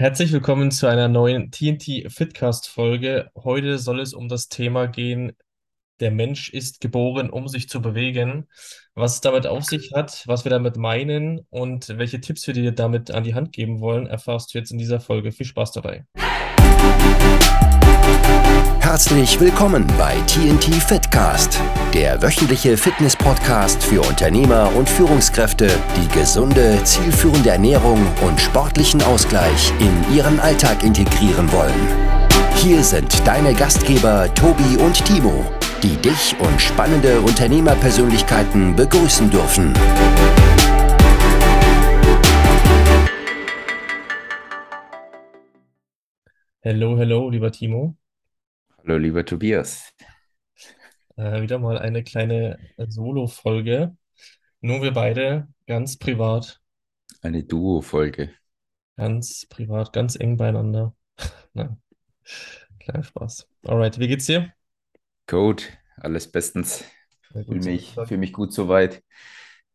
Herzlich willkommen zu einer neuen TNT Fitcast Folge. Heute soll es um das Thema gehen, der Mensch ist geboren, um sich zu bewegen. Was es damit auf sich hat, was wir damit meinen und welche Tipps wir dir damit an die Hand geben wollen, erfährst du jetzt in dieser Folge. Viel Spaß dabei. Herzlich willkommen bei TNT Fitcast, der wöchentliche Fitness-Podcast für Unternehmer und Führungskräfte, die gesunde, zielführende Ernährung und sportlichen Ausgleich in ihren Alltag integrieren wollen. Hier sind deine Gastgeber Tobi und Timo, die dich und spannende Unternehmerpersönlichkeiten begrüßen dürfen. Hello, hello, lieber Timo. Hallo, lieber Tobias. Äh, wieder mal eine kleine Solo-Folge. Nur wir beide, ganz privat, Eine Duo-Folge. ganz privat, ganz eng beieinander. Nein, kleiner Spaß. Alright, wie geht's dir? Gut, alles bestens. Sehr Fühle gut, mich, fühl mich gut soweit.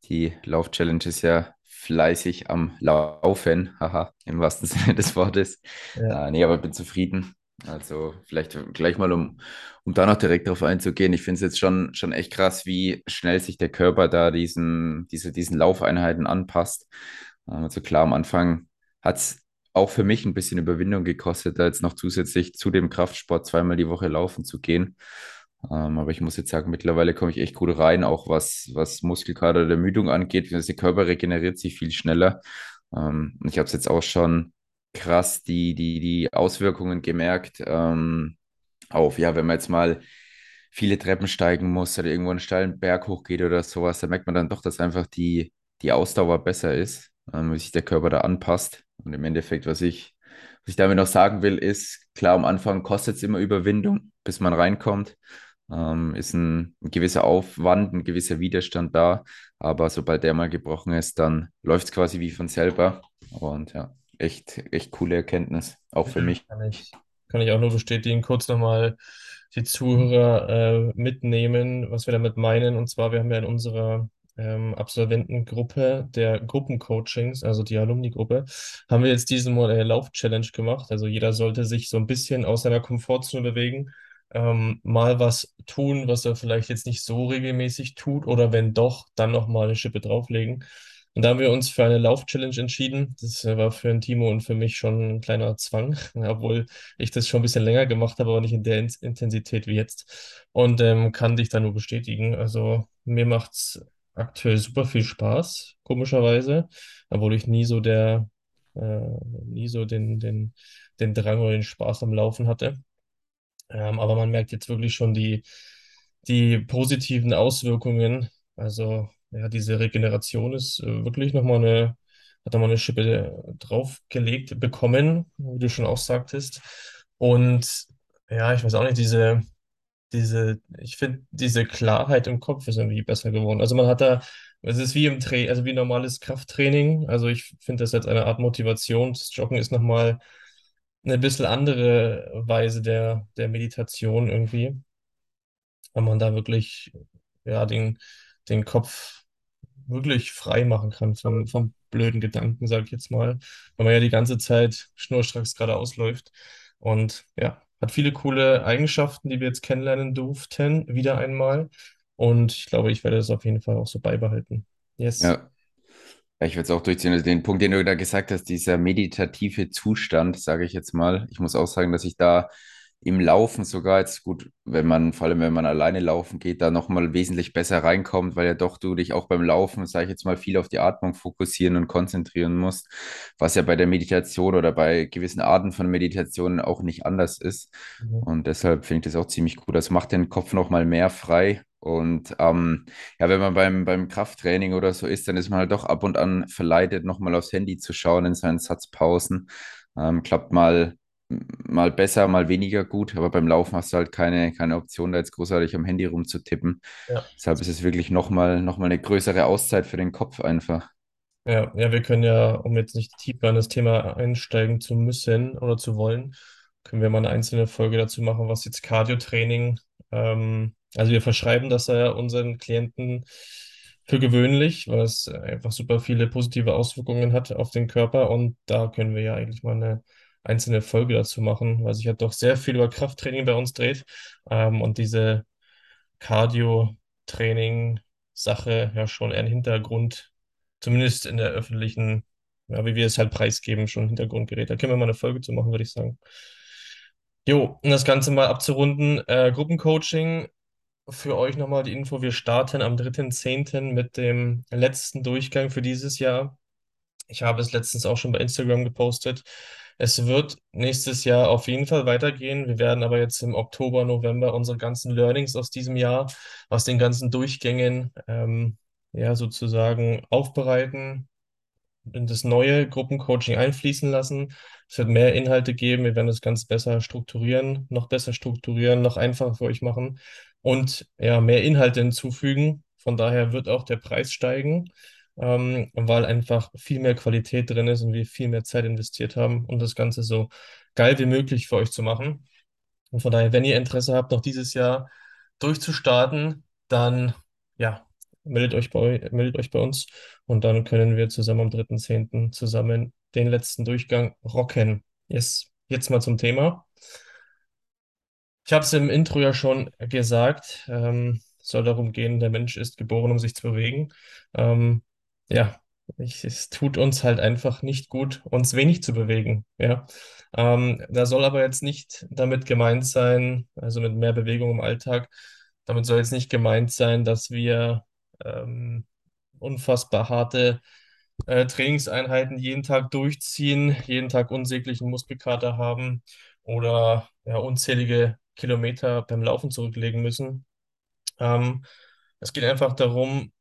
Die Lauf-Challenge ist ja fleißig am Laufen, haha, im wahrsten Sinne des Wortes. Ja, Äh, nee, aber bin zufrieden. Also vielleicht gleich mal, um, um da noch direkt drauf einzugehen. Ich finde es jetzt schon, schon echt krass, wie schnell sich der Körper da diesen, diese, diesen Laufeinheiten anpasst. Also klar, am Anfang hat es auch für mich ein bisschen Überwindung gekostet, da jetzt noch zusätzlich zu dem Kraftsport zweimal die Woche laufen zu gehen. Ähm, aber ich muss jetzt sagen, mittlerweile komme ich echt gut rein, auch was, was Muskelkater oder Ermüdung angeht. Der Körper regeneriert sich viel schneller. Ähm, ich habe es jetzt auch schon krass die, die, die Auswirkungen gemerkt, ähm, auf, ja, wenn man jetzt mal viele Treppen steigen muss oder irgendwo einen steilen Berg hochgeht oder sowas, da merkt man dann doch, dass einfach die, die Ausdauer besser ist, ähm, wie sich der Körper da anpasst. Und im Endeffekt, was ich, was ich damit noch sagen will, ist, klar, am Anfang kostet es immer Überwindung, bis man reinkommt. Ähm, ist ein, ein gewisser Aufwand, ein gewisser Widerstand da, aber sobald der mal gebrochen ist, dann läuft es quasi wie von selber. Und ja, echt, echt coole Erkenntnis, auch für ja, mich. kann ich, kann ich auch nur bestätigen. Kurz nochmal die Zuhörer äh, mitnehmen, was wir damit meinen. Und zwar, wir haben ja in unserer ähm, Absolventengruppe der Gruppencoachings, also die Alumni-Gruppe, haben wir jetzt diesen eine Lauf-Challenge gemacht. Also jeder sollte sich so ein bisschen aus seiner Komfortzone bewegen, ähm, mal was tun, was er vielleicht jetzt nicht so regelmäßig tut, oder wenn doch, dann nochmal eine Schippe drauflegen. Und da haben wir uns für eine Lauf-Challenge entschieden. Das äh, war für den Timo und für mich schon ein kleiner Zwang, obwohl ich das schon ein bisschen länger gemacht habe, aber nicht in der In Intensität wie jetzt. Und ähm, kann dich da nur bestätigen. Also mir macht's aktuell super viel Spaß, komischerweise, obwohl ich nie so der, äh, nie so den, den, den Drang oder den Spaß am Laufen hatte. Ähm, aber man merkt jetzt wirklich schon die, die positiven Auswirkungen. Also, ja, diese Regeneration ist äh, wirklich nochmal eine, hat nochmal eine Schippe draufgelegt bekommen, wie du schon auch sagtest. Und ja, ich weiß auch nicht, diese, diese, ich finde, diese Klarheit im Kopf ist irgendwie besser geworden. Also man hat da, es ist wie im Tra also wie normales Krafttraining. Also ich finde das als eine Art Motivation. Das Joggen ist nochmal eine bisschen andere Weise der, der Meditation irgendwie, wenn man da wirklich ja, den, den Kopf wirklich frei machen kann vom, vom blöden Gedanken, sage ich jetzt mal, weil man ja die ganze Zeit schnurstracks geradeaus läuft. Und ja, hat viele coole Eigenschaften, die wir jetzt kennenlernen durften, wieder einmal. Und ich glaube, ich werde das auf jeden Fall auch so beibehalten. Yes. Ja, Ja, ich würde es auch durchziehen. Also den Punkt, den du da gesagt hast, dieser meditative Zustand, sage ich jetzt mal. Ich muss auch sagen, dass ich da im Laufen sogar jetzt gut, wenn man, vor allem wenn man alleine laufen geht, da nochmal wesentlich besser reinkommt, weil ja doch du dich auch beim Laufen, sage ich jetzt mal, viel auf die Atmung fokussieren und konzentrieren musst, was ja bei der Meditation oder bei gewissen Arten von Meditationen auch nicht anders ist. Mhm. Und deshalb finde ich das auch ziemlich gut. Das macht den Kopf nochmal mehr frei. Und ähm, ja, wenn man beim, beim Krafttraining oder so ist, dann ist man halt doch ab und an verleitet, nochmal aufs Handy zu schauen in seinen Satzpausen. Ähm, klappt mal, mal besser, mal weniger gut, aber beim Laufen hast du halt keine, keine Option, da jetzt großartig am Handy rumzutippen. Ja. Deshalb ist es wirklich nochmal noch mal eine größere Auszeit für den Kopf einfach. Ja, ja, wir können ja, um jetzt nicht tiefer in das Thema einsteigen zu müssen oder zu wollen, können wir mal eine einzelne Folge dazu machen, was jetzt Cardio-Training, ähm, also wir verschreiben das ja unseren Klienten für gewöhnlich, weil es einfach super viele positive Auswirkungen hat auf den Körper und da können wir ja eigentlich mal eine einzelne Folge dazu machen, weil sich ja doch sehr viel über Krafttraining bei uns dreht ähm, und diese Cardio-Training-Sache ja schon eher im Hintergrund, zumindest in der öffentlichen, ja, wie wir es halt preisgeben, schon im Hintergrund gerät. Da können wir mal eine Folge zu machen, würde ich sagen. Jo, um das Ganze mal abzurunden, äh, Gruppencoaching für euch nochmal die Info. Wir starten am 3.10. mit dem letzten Durchgang für dieses Jahr. Ich habe es letztens auch schon bei Instagram gepostet. Es wird nächstes Jahr auf jeden Fall weitergehen. Wir werden aber jetzt im Oktober, November unsere ganzen Learnings aus diesem Jahr, aus den ganzen Durchgängen, ähm, ja, sozusagen aufbereiten, in das neue Gruppencoaching einfließen lassen. Es wird mehr Inhalte geben. Wir werden das Ganze besser strukturieren, noch besser strukturieren, noch einfacher für euch machen und ja, mehr Inhalte hinzufügen. Von daher wird auch der Preis steigen, ähm, weil einfach viel mehr Qualität drin ist und wir viel mehr Zeit investiert haben, um das Ganze so geil wie möglich für euch zu machen. Und von daher, wenn ihr Interesse habt, noch dieses Jahr durchzustarten, dann ja, meldet euch bei, meldet euch bei uns und dann können wir zusammen am 3.10. zusammen den letzten Durchgang rocken. Yes. Jetzt mal zum Thema. Ich habe es im Intro ja schon gesagt. Ähm, soll darum gehen, der Mensch ist geboren, um sich zu bewegen. Ähm, ja, ich, es tut uns halt einfach nicht gut, uns wenig zu bewegen. Ja, ähm, da soll aber jetzt nicht damit gemeint sein, also mit mehr Bewegung im Alltag, damit soll jetzt nicht gemeint sein, dass wir ähm, unfassbar harte äh, Trainingseinheiten jeden Tag durchziehen, jeden Tag unsäglichen Muskelkater haben oder ja, unzählige Kilometer beim Laufen zurücklegen müssen. Ähm, es geht einfach darum,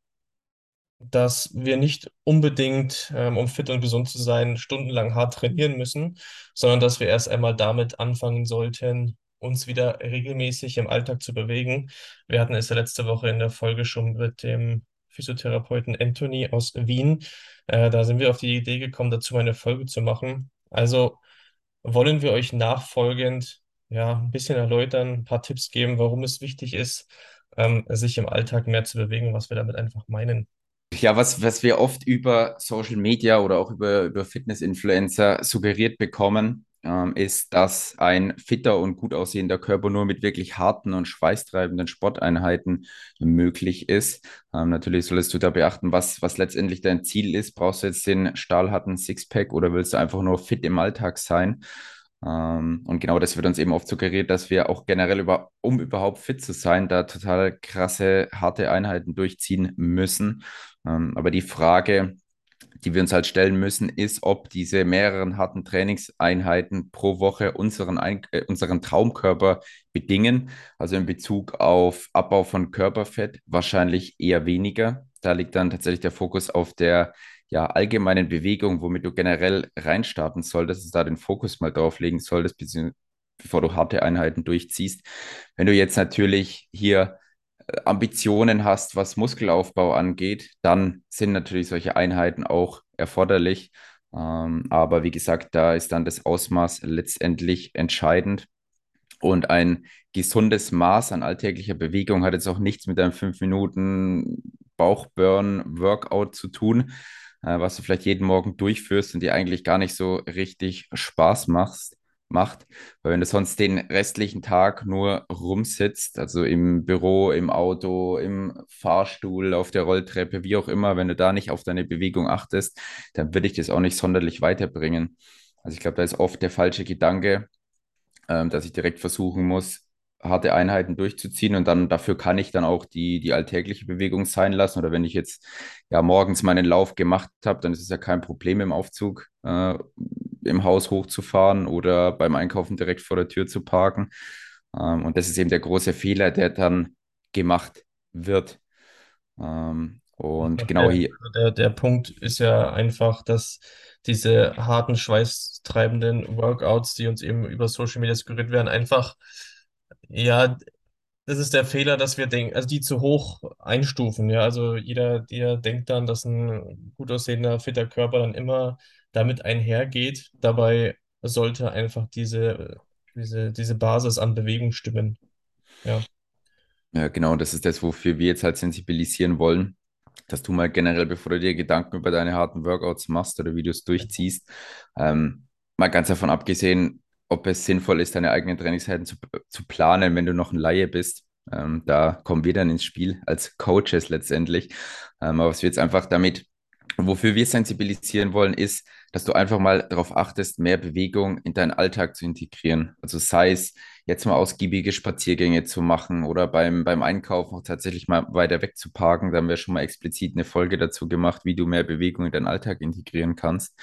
dass wir nicht unbedingt, ähm, um fit und gesund zu sein, stundenlang hart trainieren müssen, sondern dass wir erst einmal damit anfangen sollten, uns wieder regelmäßig im Alltag zu bewegen. Wir hatten es ja letzte Woche in der Folge schon mit dem Physiotherapeuten Anthony aus Wien. Äh, da sind wir auf die Idee gekommen, dazu eine Folge zu machen. Also wollen wir euch nachfolgend ja ein bisschen erläutern, ein paar Tipps geben, warum es wichtig ist, ähm, sich im Alltag mehr zu bewegen, was wir damit einfach meinen. Ja, was, was wir oft über Social Media oder auch über, über Fitness-Influencer suggeriert bekommen, ähm, ist, dass ein fitter und gut aussehender Körper nur mit wirklich harten und schweißtreibenden Sporteinheiten möglich ist. Ähm, natürlich solltest du da beachten, was, was letztendlich dein Ziel ist. Brauchst du jetzt den stahlharten Sixpack oder willst du einfach nur fit im Alltag sein? Ähm, und genau das wird uns eben oft suggeriert, dass wir auch generell über, um überhaupt fit zu sein, da total krasse, harte Einheiten durchziehen müssen. Ähm, aber die Frage, die wir uns halt stellen müssen, ist, ob diese mehreren harten Trainingseinheiten pro Woche unseren, Ein äh, unseren Traumkörper bedingen. Also in Bezug auf Abbau von Körperfett wahrscheinlich eher weniger. Da liegt dann tatsächlich der Fokus auf der ja, allgemeinen Bewegung, womit du generell reinstarten solltest, dass du da den Fokus mal drauf legen solltest, bevor du harte Einheiten durchziehst. Wenn du jetzt natürlich hier Ambitionen hast, was Muskelaufbau angeht, dann sind natürlich solche Einheiten auch erforderlich. Ähm, aber wie gesagt, da ist dann das Ausmaß letztendlich entscheidend. Und ein gesundes Maß an alltäglicher Bewegung hat jetzt auch nichts mit einem 5 Minuten Bauchburn-Workout zu tun, äh, was du vielleicht jeden Morgen durchführst und dir eigentlich gar nicht so richtig Spaß machst, macht. Weil wenn du sonst den restlichen Tag nur rumsitzt, also im Büro, im Auto, im Fahrstuhl, auf der Rolltreppe, wie auch immer, wenn du da nicht auf deine Bewegung achtest, dann würde ich das auch nicht sonderlich weiterbringen. Also ich glaube, da ist oft der falsche Gedanke, ähm, dass ich direkt versuchen muss, harte Einheiten durchzuziehen und dann dafür kann ich dann auch die, die alltägliche Bewegung sein lassen. Oder wenn ich jetzt ja morgens meinen Lauf gemacht habe, dann ist es ja kein Problem im Aufzug äh, im Haus hochzufahren oder beim Einkaufen direkt vor der Tür zu parken. Ähm, und das ist eben der große Fehler, der dann gemacht wird. Ähm, und genau der, hier. Der, der Punkt ist ja einfach, dass diese harten, schweißtreibenden Workouts, die uns eben über Social Media suggeriert werden, einfach ja, das ist der Fehler, dass wir denken, also die zu hoch einstufen. Ja, also jeder, der denkt dann, dass ein gut aussehender, fitter Körper dann immer damit einhergeht. Dabei sollte einfach diese, diese, diese Basis an Bewegung stimmen. Ja. Ja, genau, das ist das, wofür wir jetzt halt sensibilisieren wollen. dass du mal generell, bevor du dir Gedanken über deine harten Workouts machst oder es durchziehst, ähm, mal ganz davon abgesehen, ob es sinnvoll ist, deine eigenen Trainingszeiten zu, zu planen, wenn du noch ein Laie bist. Ähm, da kommen wir dann ins Spiel als Coaches letztendlich. Ähm, aber was wir jetzt einfach damit, wofür wir sensibilisieren wollen, ist, dass du einfach mal darauf achtest, mehr Bewegung in deinen Alltag zu integrieren. Also sei es jetzt mal ausgiebige Spaziergänge zu machen oder beim, beim Einkaufen auch tatsächlich mal weiter weg zu parken. Da haben wir schon mal explizit eine Folge dazu gemacht, wie du mehr Bewegung in deinen Alltag integrieren kannst.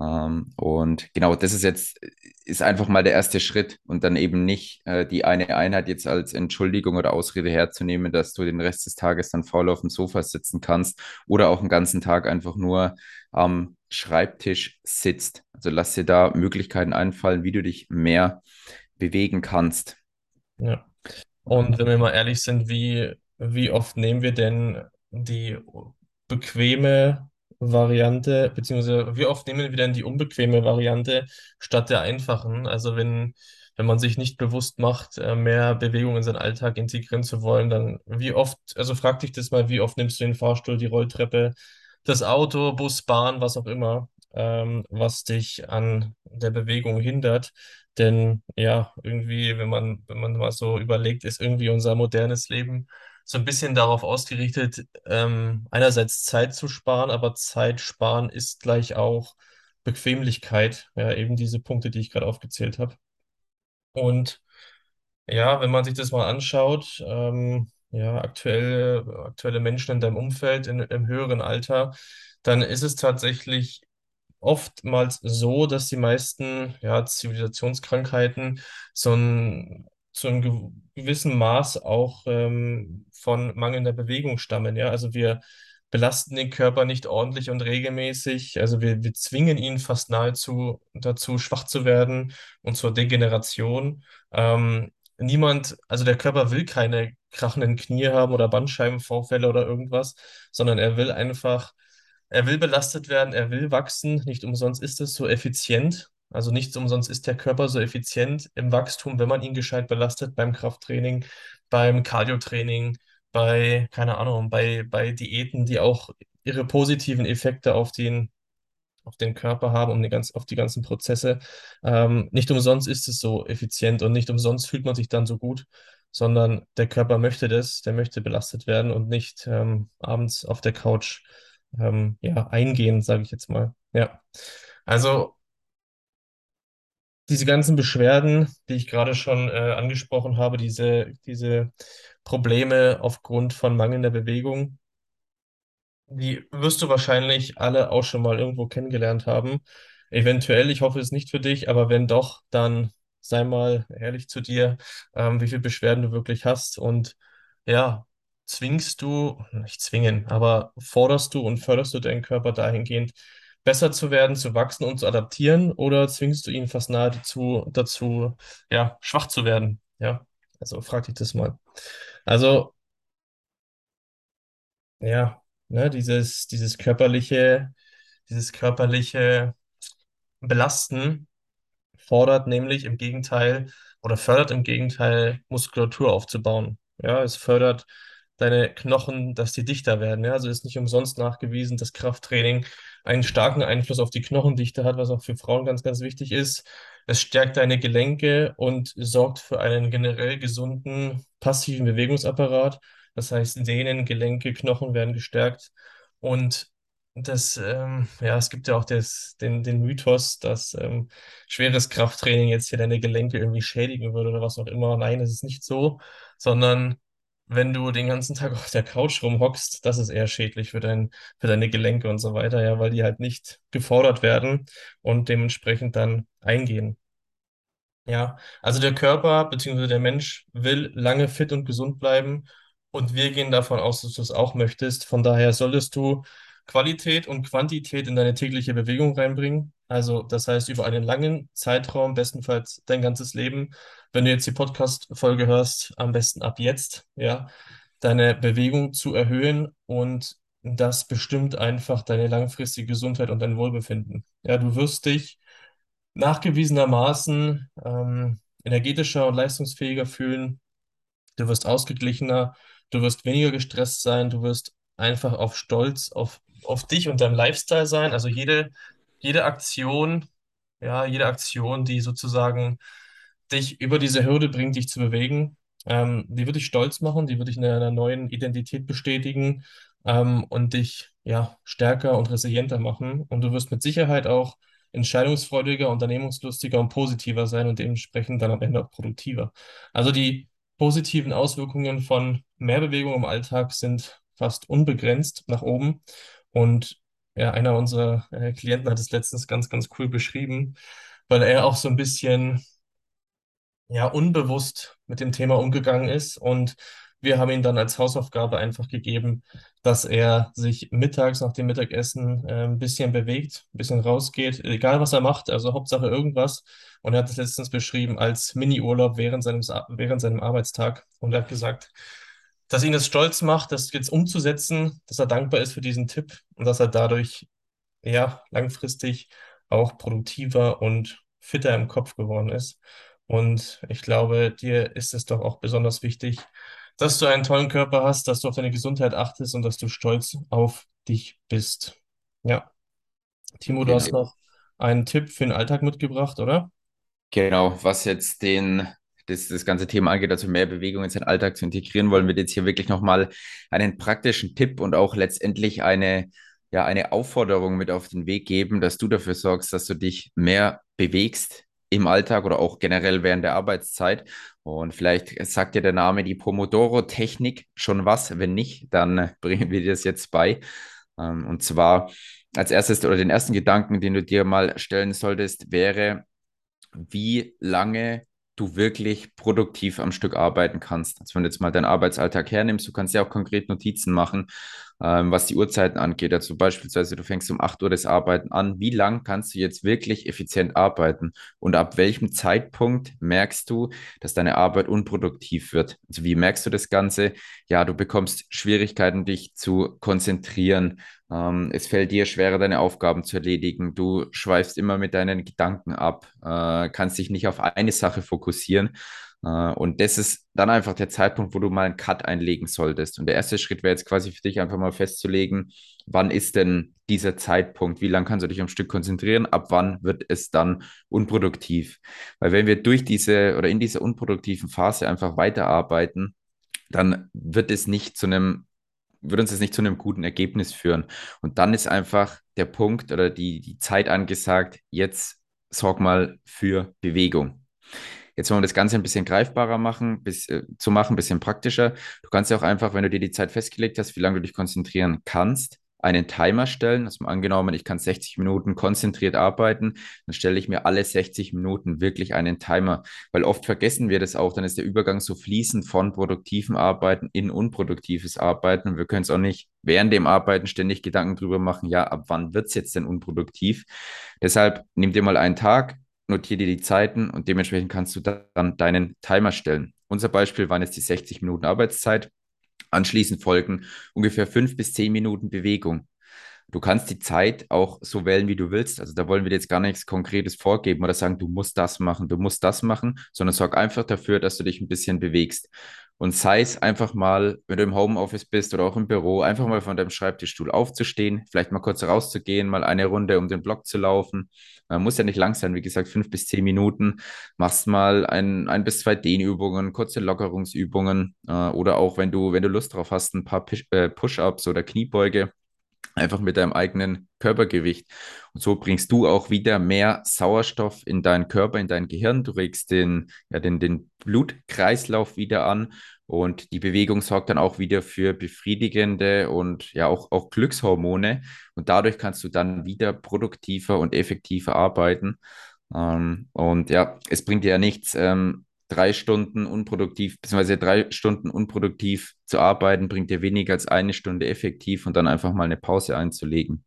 Ähm, und genau, das ist jetzt, ist einfach mal der erste Schritt und dann eben nicht äh, die eine Einheit jetzt als Entschuldigung oder Ausrede herzunehmen, dass du den Rest des Tages dann faul auf dem Sofa sitzen kannst oder auch einen ganzen Tag einfach nur am Schreibtisch sitzt. Also lass dir da Möglichkeiten einfallen, wie du dich mehr bewegen kannst. Ja. Und wenn wir mal ehrlich sind, wie, wie oft nehmen wir denn die bequeme Variante, beziehungsweise wie oft nehmen wir denn die unbequeme Variante statt der einfachen? Also wenn, wenn man sich nicht bewusst macht, äh, mehr Bewegung in seinen Alltag integrieren zu wollen, dann wie oft, also frag dich das mal, wie oft nimmst du den Fahrstuhl, die Rolltreppe, das Auto, Bus, Bahn, was auch immer, ähm, was dich an der Bewegung hindert? Denn ja, irgendwie, wenn man, wenn man mal so überlegt, ist irgendwie unser modernes Leben so ein bisschen darauf ausgerichtet, ähm, einerseits Zeit zu sparen, aber Zeit sparen ist gleich auch Bequemlichkeit. Ja, eben diese Punkte, die ich gerade aufgezählt habe. Und ja, wenn man sich das mal anschaut, ähm, ja, aktuelle, aktuelle Menschen in deinem Umfeld in, im höheren Alter, dann ist es tatsächlich oftmals so, dass die meisten ja, Zivilisationskrankheiten so ein, zu einem gew- gewissen Maß auch ähm, von mangelnder Bewegung stammen. Ja? Also wir belasten den Körper nicht ordentlich und regelmäßig. Also wir, wir zwingen ihn fast nahezu dazu, schwach zu werden und zur Degeneration. Ähm, niemand, also der Körper will keine krachenden Knie haben oder Bandscheibenvorfälle oder irgendwas, sondern er will einfach er will belastet werden, er will wachsen. Nicht umsonst ist es so effizient. Also nicht umsonst ist der Körper so effizient im Wachstum, wenn man ihn gescheit belastet beim Krafttraining, beim Cardiotraining, bei, keine Ahnung, bei, bei Diäten, die auch ihre positiven Effekte auf den, auf den Körper haben, um ganz, auf die ganzen Prozesse. Ähm, nicht umsonst ist es so effizient und nicht umsonst fühlt man sich dann so gut, sondern der Körper möchte das, der möchte belastet werden und nicht ähm, abends auf der Couch ähm, ja, eingehen, sage ich jetzt mal. Ja. Also diese ganzen Beschwerden, die ich gerade schon äh, angesprochen habe, diese, diese Probleme aufgrund von mangelnder Bewegung, die wirst du wahrscheinlich alle auch schon mal irgendwo kennengelernt haben. Eventuell, ich hoffe es nicht für dich, aber wenn doch, dann sei mal ehrlich zu dir, ähm, wie viele Beschwerden du wirklich hast und ja, zwingst du, nicht zwingen, aber forderst du und förderst du deinen Körper dahingehend, besser zu werden, zu wachsen und zu adaptieren oder zwingst du ihn fast nahezu dazu, ja, schwach zu werden? Ja, also frag dich das mal. Also, ja, ne, dieses, dieses körperliche, dieses körperliche Belasten fordert nämlich im Gegenteil oder fördert im Gegenteil Muskulatur aufzubauen. Ja, es fördert deine Knochen, dass die dichter werden. Ja, also ist nicht umsonst nachgewiesen, dass Krafttraining einen starken Einfluss auf die Knochendichte hat, was auch für Frauen ganz, ganz wichtig ist. Es stärkt deine Gelenke und sorgt für einen generell gesunden passiven Bewegungsapparat. Das heißt, Sehnen, Gelenke, Knochen werden gestärkt. Und das, ähm, ja, es gibt ja auch das, den, den Mythos, dass ähm, schweres Krafttraining jetzt hier deine Gelenke irgendwie schädigen würde oder was auch immer. Nein, es ist nicht so, sondern wenn du den ganzen Tag auf der Couch rumhockst, das ist eher schädlich für dein, für deine Gelenke und so weiter, ja, weil die halt nicht gefordert werden und dementsprechend dann eingehen. Ja, also der Körper bzw. der Mensch will lange fit und gesund bleiben und wir gehen davon aus, dass du es auch möchtest. Von daher solltest du Qualität und Quantität in deine tägliche Bewegung reinbringen. Also das heißt über einen langen Zeitraum, bestenfalls dein ganzes Leben. Wenn du jetzt die Podcast-Folge hörst, am besten ab jetzt, ja, deine Bewegung zu erhöhen und das bestimmt einfach deine langfristige Gesundheit und dein Wohlbefinden. Ja, du wirst dich nachgewiesenermaßen ähm, energetischer und leistungsfähiger fühlen. Du wirst ausgeglichener, du wirst weniger gestresst sein, du wirst einfach auf Stolz auf, auf dich und deinem Lifestyle sein. Also jede, jede Aktion, ja, jede Aktion, die sozusagen dich über diese Hürde bringt, dich zu bewegen, ähm, die wird dich stolz machen, die wird dich in einer neuen Identität bestätigen, ähm, und dich ja stärker und resilienter machen. Und du wirst mit Sicherheit auch entscheidungsfreudiger, unternehmungslustiger und positiver sein und dementsprechend dann am Ende auch produktiver. Also die positiven Auswirkungen von mehr Bewegung im Alltag sind fast unbegrenzt nach oben. Und ja, einer unserer äh, Klienten hat es letztens ganz, ganz cool beschrieben, weil er auch so ein bisschen ja unbewusst mit dem Thema umgegangen ist und wir haben ihm dann als Hausaufgabe einfach gegeben, dass er sich mittags nach dem Mittagessen äh, ein bisschen bewegt, ein bisschen rausgeht, egal was er macht, also Hauptsache irgendwas. Und er hat es letztens beschrieben als Mini-Urlaub während während seinem Arbeitstag. Und er hat gesagt, dass ihn das stolz macht, das jetzt umzusetzen, dass er dankbar ist für diesen Tipp und dass er dadurch ja langfristig auch produktiver und fitter im Kopf geworden ist. Und ich glaube, dir ist es doch auch besonders wichtig, dass du einen tollen Körper hast, dass du auf deine Gesundheit achtest und dass du stolz auf dich bist. Ja. Timo, du hast Genau. noch einen Tipp für den Alltag mitgebracht, oder? Genau, was jetzt den, das, das ganze Thema angeht, also mehr Bewegung in seinen Alltag zu integrieren, wollen wir jetzt hier wirklich nochmal einen praktischen Tipp und auch letztendlich eine, ja, eine Aufforderung mit auf den Weg geben, dass du dafür sorgst, dass du dich mehr bewegst im Alltag oder auch generell während der Arbeitszeit. Und vielleicht sagt dir der Name die Pomodoro-Technik schon was. Wenn nicht, dann bringen wir dir das jetzt bei. Ähm, Und zwar als erstes oder den ersten Gedanken, den du dir mal stellen solltest, wäre, wie lange du wirklich produktiv am Stück arbeiten kannst. Also wenn du jetzt mal deinen Arbeitsalltag hernimmst, du kannst ja auch konkret Notizen machen, ähm, was die Uhrzeiten angeht. Also beispielsweise, du fängst um 8 Uhr das Arbeiten an. Wie lang kannst du jetzt wirklich effizient arbeiten? Und ab welchem Zeitpunkt merkst du, dass deine Arbeit unproduktiv wird? Also wie merkst du das Ganze? Ja, du bekommst Schwierigkeiten, dich zu konzentrieren. Ähm, es fällt dir schwerer, deine Aufgaben zu erledigen. Du schweifst immer mit deinen Gedanken ab, äh, kannst dich nicht auf eine Sache fokussieren. Äh, und das ist dann einfach der Zeitpunkt, wo du mal einen Cut einlegen solltest. Und der erste Schritt wäre jetzt quasi für dich einfach mal festzulegen, wann ist denn dieser Zeitpunkt? Wie lange kannst du dich am Stück konzentrieren? Ab wann wird es dann unproduktiv? Weil wenn wir durch diese oder in dieser unproduktiven Phase einfach weiterarbeiten, dann wird es nicht zu einem würde uns das nicht zu einem guten Ergebnis führen. Und dann ist einfach der Punkt oder die, die Zeit angesagt, jetzt sorg mal für Bewegung. Jetzt wollen wir das Ganze ein bisschen greifbarer machen, bis, äh, zu machen, ein bisschen praktischer. Du kannst ja auch einfach, wenn du dir die Zeit festgelegt hast, wie lange du dich konzentrieren kannst, einen Timer stellen. Also angenommen, ich kann 60 Minuten konzentriert arbeiten, dann stelle ich mir alle 60 Minuten wirklich einen Timer, weil oft vergessen wir das auch, dann ist der Übergang so fließend von produktivem Arbeiten in unproduktives Arbeiten und wir können es auch nicht während dem Arbeiten ständig Gedanken drüber machen, ja, ab wann wird es jetzt denn unproduktiv? Deshalb nimm dir mal einen Tag, notiere dir die Zeiten und dementsprechend kannst du dann deinen Timer stellen. Unser Beispiel waren jetzt die 60 Minuten Arbeitszeit. Anschließend folgen ungefähr fünf bis zehn Minuten Bewegung. Du kannst die Zeit auch so wählen, wie du willst. Also da wollen wir dir jetzt gar nichts Konkretes vorgeben oder sagen, du musst das machen, du musst das machen, sondern sorg einfach dafür, dass du dich ein bisschen bewegst. Und sei es einfach mal, wenn du im Homeoffice bist oder auch im Büro, einfach mal von deinem Schreibtischstuhl aufzustehen, vielleicht mal kurz rauszugehen, mal eine Runde um den Block zu laufen. Man muss ja nicht lang sein, wie gesagt, fünf bis zehn Minuten. Machst mal ein, ein bis zwei Dehnübungen, kurze Lockerungsübungen äh, oder auch, wenn du, wenn du Lust drauf hast, ein paar äh, Push-ups oder Kniebeuge einfach mit deinem eigenen Körpergewicht. Und so bringst du auch wieder mehr Sauerstoff in deinen Körper, in dein Gehirn. Du regst den, ja, den, den Blutkreislauf wieder an und die Bewegung sorgt dann auch wieder für befriedigende und ja auch, auch Glückshormone. Und dadurch kannst du dann wieder produktiver und effektiver arbeiten. Ähm, und ja, es bringt dir ja nichts, ähm, drei Stunden unproduktiv, beziehungsweise drei Stunden unproduktiv zu arbeiten, bringt dir weniger als eine Stunde effektiv und dann einfach mal eine Pause einzulegen.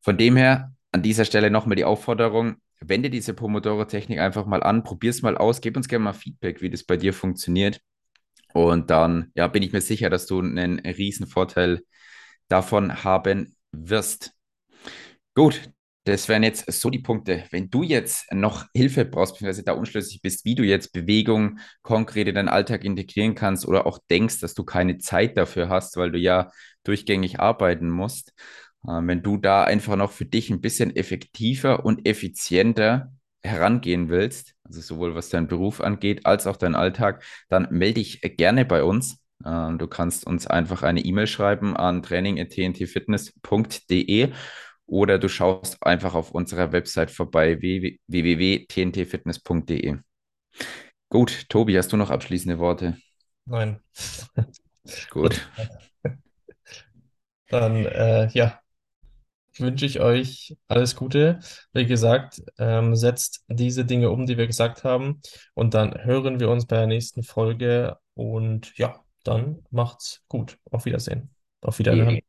Von dem her an dieser Stelle nochmal die Aufforderung, wende diese Pomodoro-Technik einfach mal an, probier es mal aus, gib uns gerne mal Feedback, wie das bei dir funktioniert. Und dann ja, bin ich mir sicher, dass du einen riesen Vorteil davon haben wirst. Gut, Das wären jetzt so die Punkte. Wenn du jetzt noch Hilfe brauchst, beziehungsweise da unschlüssig bist, wie du jetzt Bewegung konkret in deinen Alltag integrieren kannst oder auch denkst, dass du keine Zeit dafür hast, weil du ja durchgängig arbeiten musst, äh, wenn du da einfach noch für dich ein bisschen effektiver und effizienter herangehen willst, also sowohl was deinen Beruf angeht als auch deinen Alltag, dann melde dich gerne bei uns. Äh, du kannst uns einfach eine E-Mail schreiben an training.tntfitness.de oder du schaust einfach auf unserer Website vorbei www.tntfitness.de. Gut, Tobi, hast du noch abschließende Worte? Nein. Gut. Dann, äh, ja, wünsche ich euch alles Gute. Wie gesagt, ähm, setzt diese Dinge um, die wir gesagt haben. Und dann hören wir uns bei der nächsten Folge. Und ja, dann macht's gut. Auf Wiedersehen. Auf Wiederhören.